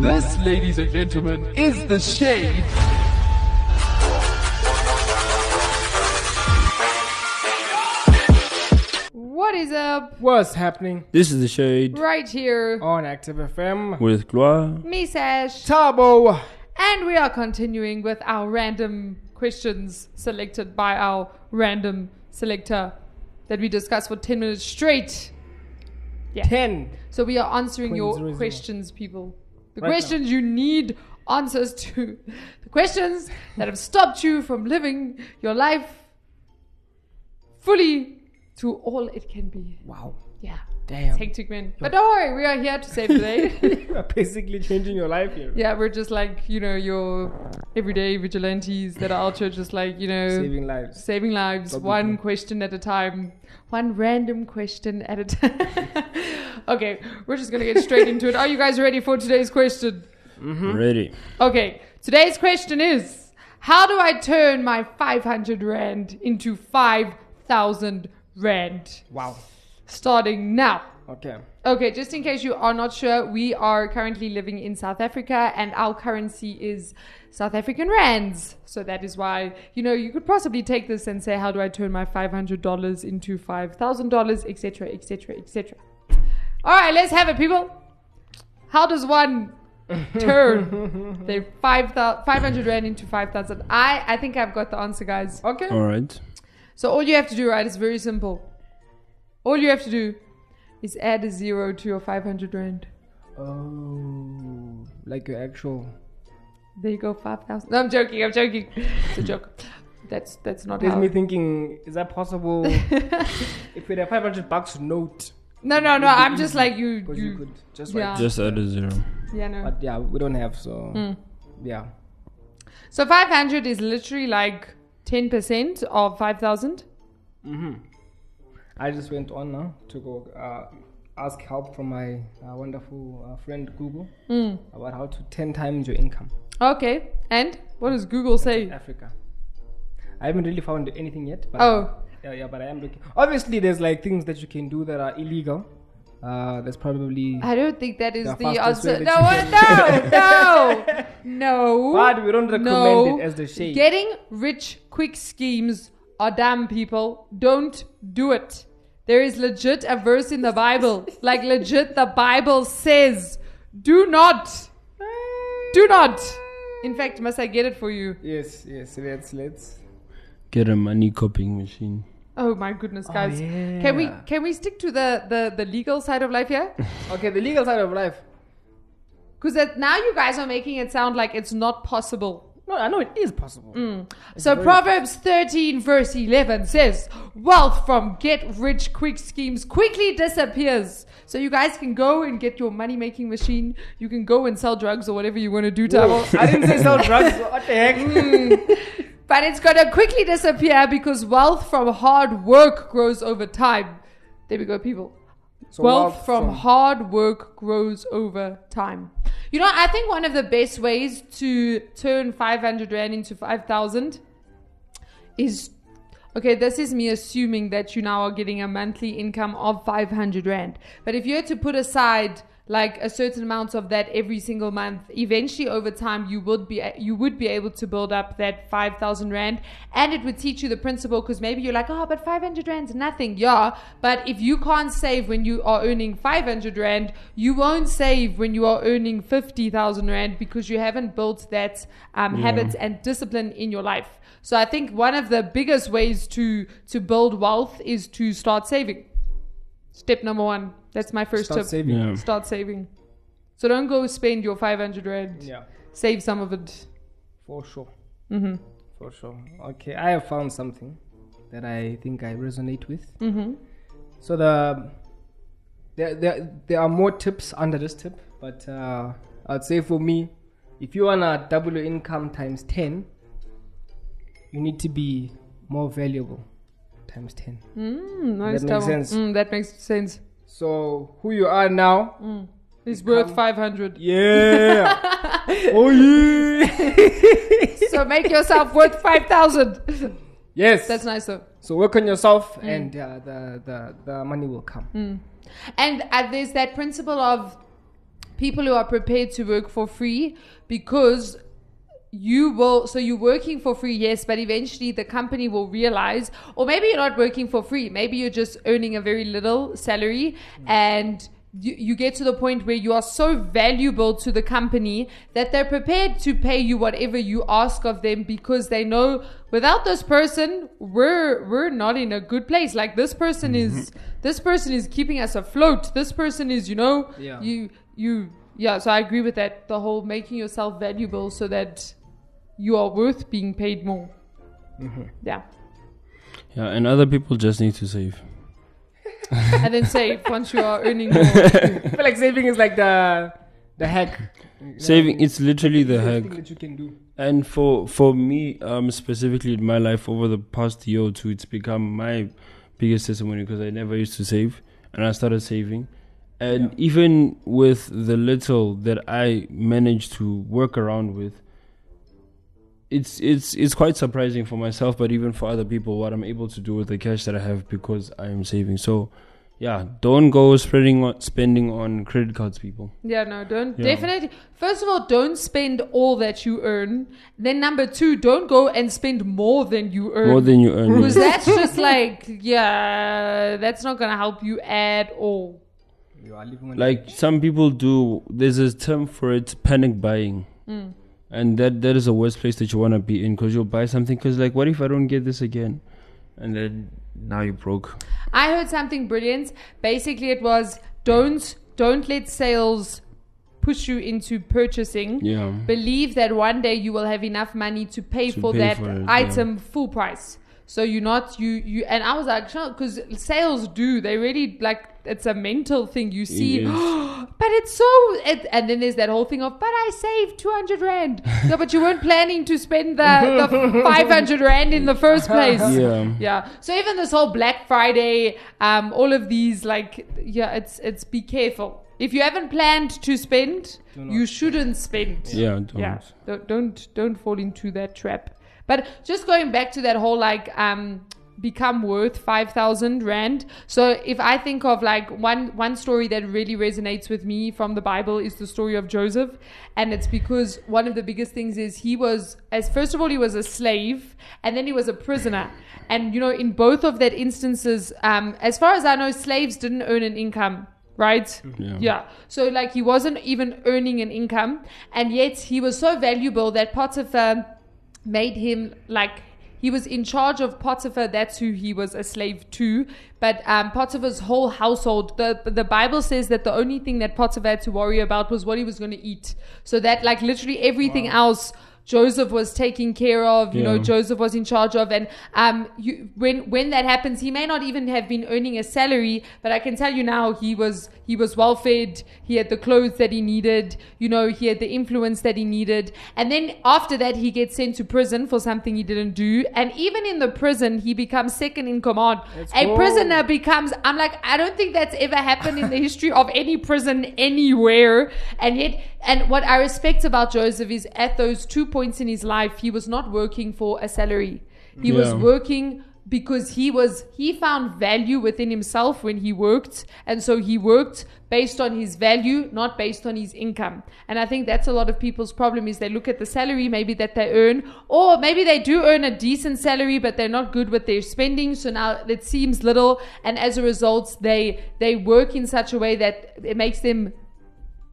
This, ladies and gentlemen, is the shade. What is up? What's happening This is the shade Right here. on Active FM? with Gloire. Me, Sash. Thabo. And we are continuing with our random questions selected by our random selector that we discussed for 10 minutes straight. Yeah. 10. So we are answering Point your zero zero. questions, people. The Right now. questions you need answers to. The questions that have stopped you from living your life fully to all it can be. Wow. Yeah. Damn. It's hectic, man. But don't worry, we are here to save the day. You are basically changing your life here. yeah, we're just like, you know, your everyday vigilantes that are out here just like, you know, Saving lives. saving lives Stop one people. question at a time one random question at a time okay we're just gonna get straight into it are you guys ready for today's question mm-hmm. Ready. okay today's question is how do i turn my 500 rand into 5000 rand Wow. Starting now Okay. Okay, just in case you are not sure, we are currently living in South Africa and our currency is South African rands. So that is why, you know, you could possibly take this and say, how do I turn my $500 into $5,000, etc., etc., etc. All right, let's have it, people. How does one turn their 5, 500 rand into 5,000? I, I think I've got the answer, guys. Okay. All right. So all you have to do, right, is very simple. All you have to do is add a zero to your 500 rand. Oh, like your actual. There you go, 5,000. No, I'm joking, I'm joking. It's a joke. That's that's not There's how. me thinking, is that possible? if we had a 500 bucks note, no, no, no. I'm just like you. because you, you could just yeah. write. Just add a zero. yeah, no. But yeah, we don't have, so Mm. yeah. So 500 is literally like 10% of 5,000. hmm I just went on now to go uh, ask help from my uh, wonderful uh, friend Google Mm. about how to 10 times your income. Okay. And what does Google say? Africa. I haven't really found anything yet. But Oh. yeah, yeah, but I am looking. Obviously, there's like things that you can do that are illegal. Uh, there's probably. I don't think that is The the answer. No, that no, no, But we don't recommend No. it as the shade. Getting rich quick schemes Ah, are dumb, people. Don't do it. There is legit a verse in the Bible. like, legit, the Bible says, do not. Do not. In fact, must I get it for you? yes, yes. Let's let's. Get a money copying machine. Oh my goodness, oh, guys. Oh, yeah. Can we can we stick to the, the, the legal side of life here? Okay, the legal side of life. Because now you guys are making it sound like it's not possible. No, I know it is possible. Mm. So very- Proverbs 13 verse 11 says, wealth from get rich quick schemes quickly disappears. So you guys can go and get your money making machine. You can go and sell drugs or whatever you want to do, Thabo. I didn't say sell drugs. What the heck? Mm. But it's going to quickly disappear because wealth from hard work grows over time. There we go, people. So wealth from, hard work grows over time. You know, I think one of the best ways to turn 500 Rand into 5,000 is okay, this is me assuming that you now are getting a monthly income of 500 Rand. But if you had to put aside like a certain amount of that every single month. Eventually over time you would be you would be able to build up that 5000 rand. And it would teach you the principle because maybe you're like oh but 500 rand's nothing. Yeah but if you can't save when you are earning 500 rand you won't save when you are earning 50000 rand because you haven't built that um, Yeah. habit and discipline in your life. So i think one of the biggest ways to to build wealth is to start saving. Step number one that's my first Start tip saving. Yeah. start saving. So don't go spend your 500 rand. Yeah, Save some of it. for sure. Mm-hmm. For sure. Okay, I have found something that I think I resonate with. Mm-hmm. So the there there, there are more tips under this tip, but uh, I'd say for me, if you wanna double your income times ten, you need to be more valuable times ten. Mm, nice That makes double. sense. Mm, that makes sense. So who you are now? Mm. It's worth 500. Yeah. oh yeah. so make yourself worth 5,000. yes. That's nice though. so work on yourself, Mm. and uh, the the the money will come. Mm. And uh, there's that principle of people who are prepared to work for free because you will so you're working for free yes but eventually the company will realize or maybe you're not working for free maybe you're just earning a very little salary and you, you get to the point where you are so valuable to the company that they're prepared to pay you whatever you ask of them because they know without this person we're we're not in a good place. Like this person is mm-hmm. this person is keeping us afloat. This person is you know Yeah. you you yeah so i agree with that the whole making yourself valuable so that you are worth being paid more yeah Yeah, and other people just need to save. and then save once you are earning more I feel like saving is like the the hack. Saving, it's literally the Best hack. that you can do. And for for me, um, specifically in my life over the past year or two, it's become my biggest testimony because I never used to save, and I started saving. And even with the little that I managed to work around with, it's it's it's quite surprising for myself, but even for other people, what I'm able to do with the cash that I have because I am saving. So, yeah, don't go spreading on, spending on credit cards, people. Yeah, no, don't. Yeah. Definitely. First of all, don't spend all that you earn. Then, number two, don't go and spend more than you earn. More than you earn. Because that's just like, yeah, that's not going to help you at all. You are living like some people do there's a term for it panic buying Mm. And that that is the worst place that you want to be in because you'll buy something because like what if i don't get this again and then now you're broke I heard something brilliant. Basically, it was don't don't let sales push you into purchasing. yeah Believe that one day you will have enough money to pay To for pay that for it, item full price. So you're not you you and I was like, because sales do they really like it's a mental thing. You see, Yes. but it's so it, and then there's that whole thing of but I saved 200 rand. no, but you weren't planning to spend the, the 500 rand in the first place. yeah Yeah. So even this whole Black Friday, um, all of these, like, yeah, it's it's be careful. If you haven't planned to spend, you shouldn't spend. yeah don't Yeah. Don't, don't don't fall into that trap. But just going back to that whole like um become worth 5000 rand. So if i think of like one one story that really resonates with me from the bible is the story of joseph. And it's because one of the biggest things is he was as first of all he was a slave and then he was a prisoner. And you know in both of that instances um as far as i know slaves didn't earn an income right? Yeah yeah. So like he wasn't even earning an income, and yet he was so valuable that Potiphar made him like he was in charge of Potiphar. That's who he was a slave to. But um, Potiphar's whole household, the the Bible says that the only thing that Potiphar had to worry about was what he was going to eat. So that like literally everything else. Joseph was taking care of, you know, Joseph was in charge of, and um, you, when when that happens, he may not even have been earning a salary, but I can tell you now, he was he was well fed. He had the clothes that he needed, you know, he had the influence that he needed, and then after that, he gets sent to prison for something he didn't do, and even in the prison, he becomes second in command. A prisoner becomes. I'm like, I don't think that's ever happened in the history of any prison anywhere, and yet. And what I respect about Joseph is at those two points in his life, he was not working for a salary. He was working because he was he found value within himself when he worked and so he worked based on his value not based on his income and i think that's a lot of people's problem is they look at the salary maybe that they earn or maybe they do earn a decent salary but they're not good with their spending so now it seems little and as a result they they work in such a way that it makes them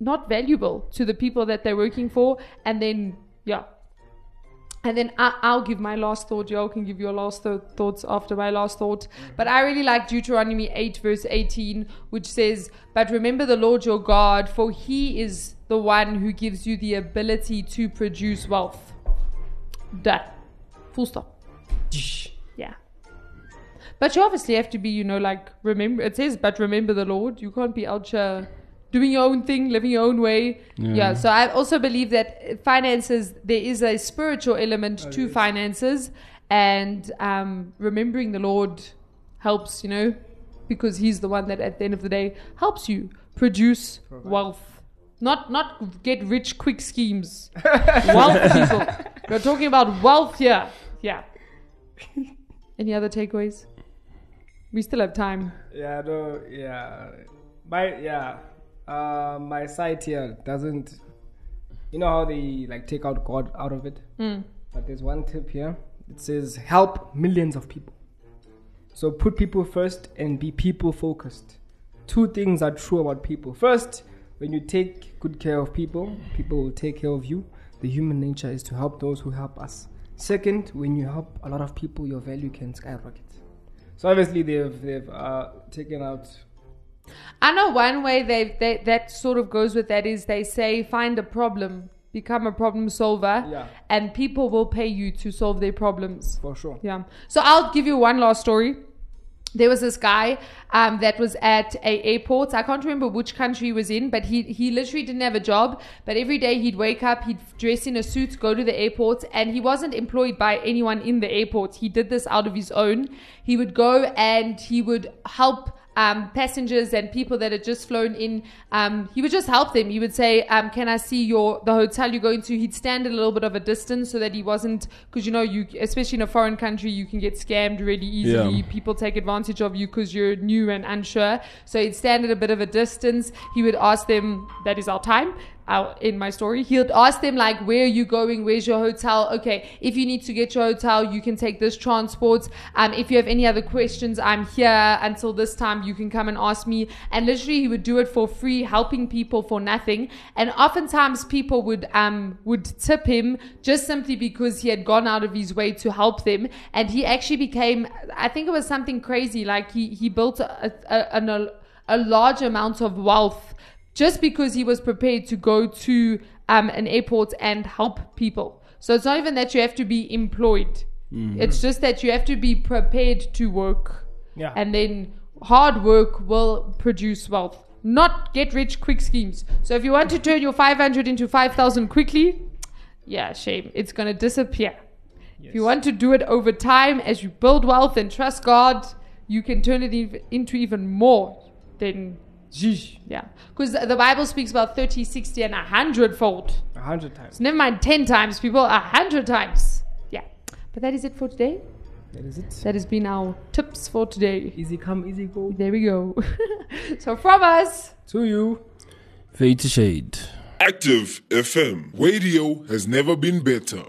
not valuable to the people that they're working for and then yeah and then I, I'll give my last thought. Y'all can give your last th- thoughts after my last thought. But I really like Deuteronomy 8, verse 18, which says, But remember the Lord your God, for he is the one who gives you the ability to produce wealth. Done. Full stop. Yeah. But you obviously have to be, you know, like, remember, it says, but remember the Lord. You can't be out here doing your own thing, living your own way. Yeah. so I also believe that finances, there is a spiritual element Oh, to yes. finances, and um, remembering the Lord helps, you know, because He's the one that at the end of the day helps you produce Provide. wealth. Not not get rich quick schemes. wealth people. We're talking about wealth here. Yeah. Any other takeaways? We still have time. Yeah, no, yeah. My yeah. Uh, my site here doesn't. You know how they like take out God out of it? Mm. But there's one tip here. It says help millions of people. So put people first and be people focused. Two things are true about people. First, when you take good care of people, people will take care of you. The human nature is to help those who help us. Second, when you help a lot of people, your value can skyrocket. So obviously they've they've uh, taken out. I know one way they, they that sort of goes with that is they say find a problem, become a problem solver, Yeah. and people will pay you to solve their problems. For sure. Yeah. So I'll give you one last story. There was this guy um, that was at a airport. I can't remember which country he was in, but he he literally didn't have a job. But every day he'd wake up, he'd dress in a suit, go to the airport, and he wasn't employed by anyone in the airport. He did this out of his own. He would go and he would help um, passengers and people that had just flown in. Um, he would just help them. He would say, um, "Can I see your the hotel you're going to?" He'd stand at a little bit of a distance so that he wasn't, because you know, you especially in a foreign country, you can get scammed really easily. Yeah. People take advantage of you because you're new and unsure. So he'd stand at a bit of a distance. He would ask them, "That is our time." Uh, in my story. He'd ask them like, "Where are you going? Where's your hotel? Okay, if you need to get your hotel, you can take this transport. Um, if you have any other questions, I'm here until this time. You can come and ask me." And literally, he would do it for free, helping people for nothing. And oftentimes, people would um would tip him just simply because he had gone out of his way to help them. And he actually became, I think it was something crazy. Like he he built a, a, a, a large amount of wealth just because he was prepared to go to um, an airport and help people. So it's not even that you have to be employed. It's just that you have to be prepared to work. Yeah. And then hard work will produce wealth, not get rich quick schemes. So if you want to turn your 500 into 5,000 quickly, yeah, shame. It's going to disappear. If you want to do it over time as you build wealth and trust God, you can turn it into even more than Zheesh. Yeah. Because the Bible speaks about 30, 60, and 100 fold. A hundred times. So never mind 10 times, people, 100 times. Yeah. But that is it for today. That is it. That has been our tips for today. Easy come, easy go. There we go. so from us, To you. Fade to shade. Active FM. Radio has never been better.